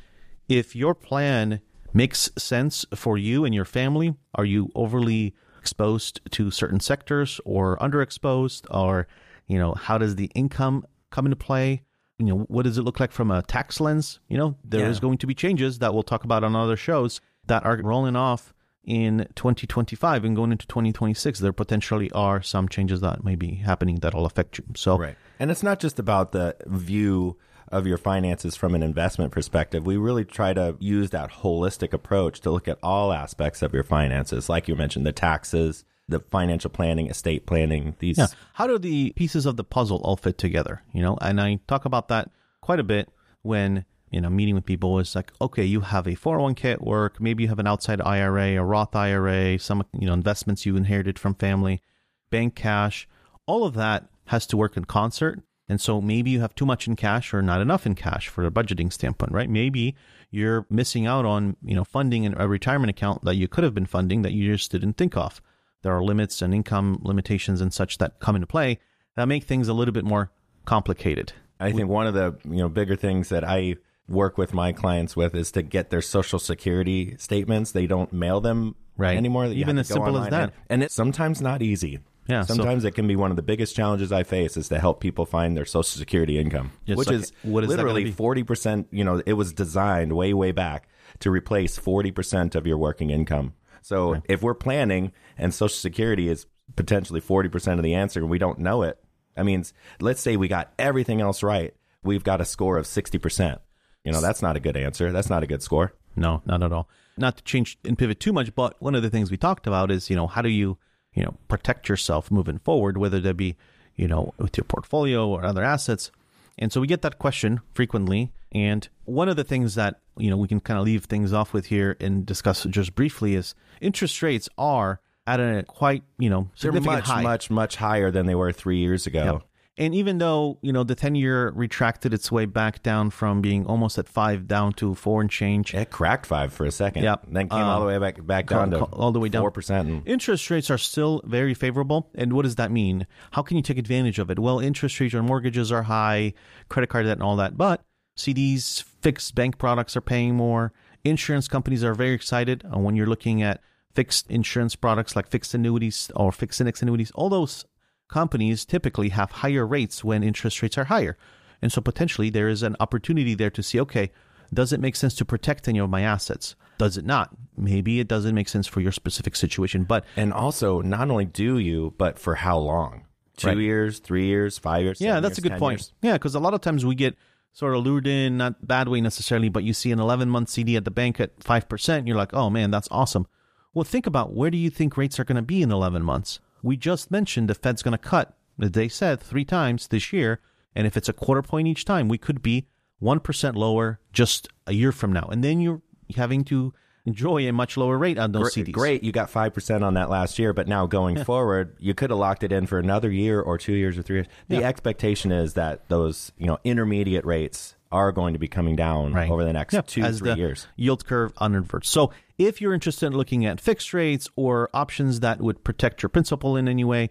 if your plan makes sense for you and your family. Are you overly exposed to certain sectors or underexposed? Or, you know, how does the income come into play? You know, what does it look like from a tax lens? You know, there is Yeah. going to be changes that we'll talk about on other shows that are rolling off in 2025 and going into 2026. There potentially are some changes that may be happening that'll affect you. So, Right. And it's not just about the view of your finances from an investment perspective. We really try to use that holistic approach to look at all aspects of your finances. Like you mentioned, the taxes, the financial planning, estate planning, these. Yeah. How do the pieces of the puzzle all fit together? You know, and I talk about that quite a bit when you know meeting with people. is like, okay, you have a 401k at work, maybe you have an outside IRA, a Roth IRA, some you know investments you inherited from family, bank cash. All of that has to work in concert. And so maybe you have too much in cash or not enough in cash for a budgeting standpoint, right? Maybe you're missing out on, you know, funding a retirement account that you could have been funding that you just didn't think of. There are limits and income limitations and such that come into play that make things a little bit more complicated. I think one of the you know bigger things that I work with my clients with is to get their social security statements. They don't mail them Right. anymore. Even as simple as that. And, and it's sometimes not easy. Yeah, so- Sometimes it can be one of the biggest challenges I face is to help people find their social security income, Yes, which like, is what is literally forty percent. You know, it was designed way way back to replace forty percent of your working income. So if we're planning and social security is potentially forty percent of the answer and we don't know it, I mean, let's say we got everything else right, we've got a score of sixty percent. You know, that's not a good answer. That's not a good score. No, not at all. Not to change and pivot too much, but one of the things we talked about is, you know, how do you, you know, protect yourself moving forward, whether that be, you know, with your portfolio or other assets. And so we get that question frequently. And one of the things that, you know, we can kind of leave things off with here and discuss just briefly is interest rates are at a quite, you know, They're significant much, high. much, much higher than they were three years ago. Yep. And even though, you know, the 10 year retracted its way back down from being almost at five down to four and change, It cracked five for a second. Yep. Then came Uh, all the way back back down to all the way down. four percent. And interest rates are still very favorable. And what does that mean? How can you take advantage of it? Well, interest rates on mortgages are high, credit card debt and all that, but CDs, fixed bank products are paying more. Insurance companies are very excited uh, when you're looking at fixed insurance products like fixed annuities or fixed index annuities. All those companies typically have higher rates when interest rates are higher. And so potentially there is an opportunity there to see, okay, does it make sense to protect any of my assets? Does it not? Maybe it doesn't make sense for your specific situation, but and also, not only do you, but for how long? Two Right. years, three years, five years. yeah, that's a good point. years? Yeah, because a lot of times we get sort of lured in, not bad way necessarily, but you see an 11 month CD at the bank at 5%, you're like, oh man, that's awesome. Well, think about where do you think rates are going to be in 11 months? We just mentioned the Fed's going to cut, they said, three times this year. And if it's a quarter point each time, we could be 1% lower just a year from now. And then you're having to enjoy a much lower rate on those Great, CDs. great, you got five percent on that last year, but now going forward, you could have locked it in for another year or two years or three years. The Yeah. expectation is that those you know intermediate rates are going to be coming down Right. over the next Yeah, two as three years. Yield curve uninverts. So if you're interested in looking at fixed rates or options that would protect your principal in any way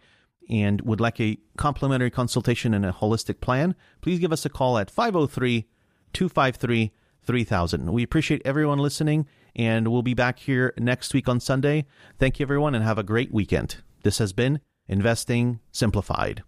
and would like a complimentary consultation and a holistic plan, please give us a call at 503 253 3000. We appreciate everyone listening and we'll be back here next week on Sunday. Thank you everyone and have a great weekend. This has been Investing Simplified.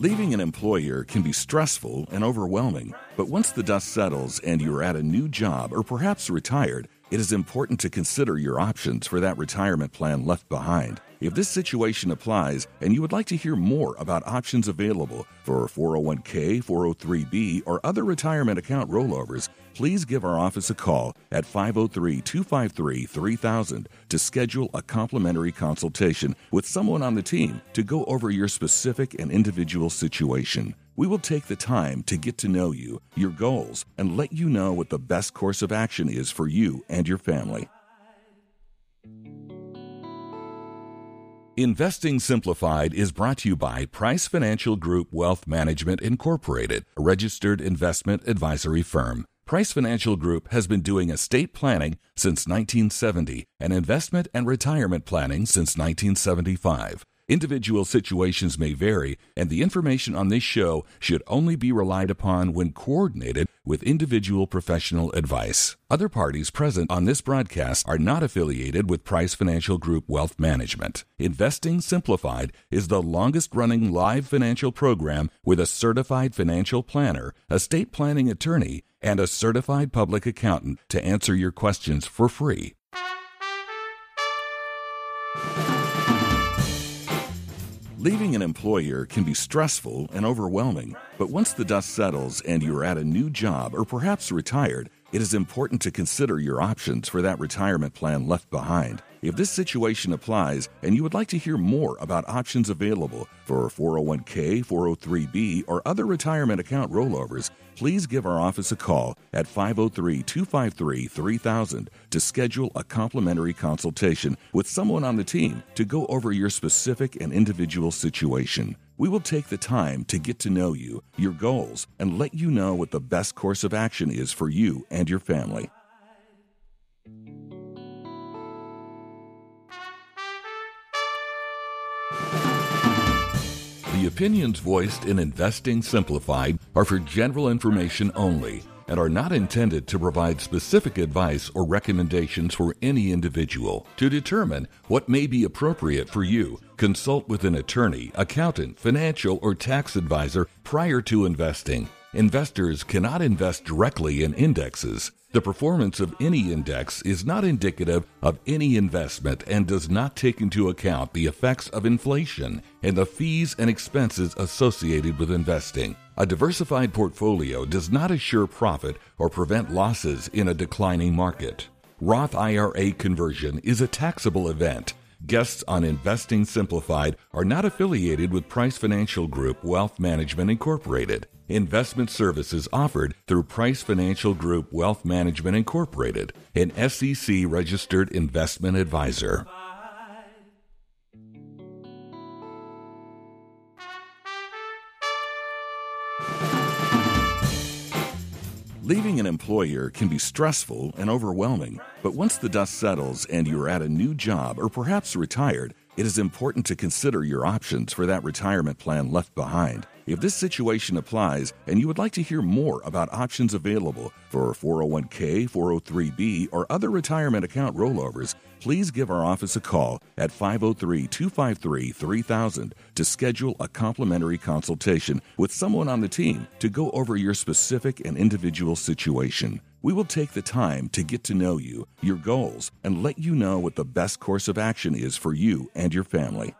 Leaving an employer can be stressful and overwhelming, but once the dust settles and you're at a new job or perhaps retired, it is important to consider your options for that retirement plan left behind. If this situation applies and you would like to hear more about options available for 401k, 403b, or other retirement account rollovers, please give our office a call at 503 253 3000 to schedule a complimentary consultation with someone on the team to go over your specific and individual situation. We will take the time to get to know you, your goals, and let you know what the best course of action is for you and your family. Investing Simplified is brought to you by Price Financial Group Wealth Management Incorporated, a registered investment advisory firm. Price Financial Group has been doing estate planning since 1970 and investment and retirement planning since 1975. Individual situations may vary, and the information on this show should only be relied upon when coordinated with individual professional advice. Other parties present on this broadcast are not affiliated with Price Financial Group Wealth Management. Investing Simplified is the longest running live financial program with a certified financial planner, estate planning attorney, and a certified public accountant to answer your questions for free. Leaving an employer can be stressful and overwhelming, but once the dust settles and you're at a new job or perhaps retired, it is important to consider your options for that retirement plan left behind. If this situation applies and you would like to hear more about options available for 401k, 403b, or other retirement account rollovers, please give our office a call at 503 253 3000 to schedule a complimentary consultation with someone on the team to go over your specific and individual situation. We will take the time to get to know you, your goals, and let you know what the best course of action is for you and your family. The opinions voiced in Investing Simplified are for general information only and are not intended to provide specific advice or recommendations for any individual. To determine what may be appropriate for you, consult with an attorney, accountant, financial, or tax advisor prior to investing. Investors cannot invest directly in indexes. The performance of any index is not indicative of any investment and does not take into account the effects of inflation and the fees and expenses associated with investing. A diversified portfolio does not assure profit or prevent losses in a declining market. Roth IRA conversion is a taxable event. Guests on Investing Simplified are not affiliated with Price Financial Group Wealth Management Incorporated. Investment services offered through Price Financial Group Wealth Management Incorporated, an SEC registered investment advisor. Leaving an employer can be stressful and overwhelming, but once the dust settles and you're at a new job or perhaps retired, it is important to consider your options for that retirement plan left behind. If this situation applies and you would like to hear more about options available for 401k, 403b, or other retirement account rollovers, please give our office a call at 503 253 3000 to schedule a complimentary consultation with someone on the team to go over your specific and individual situation. We will take the time to get to know you, your goals, and let you know what the best course of action is for you and your family.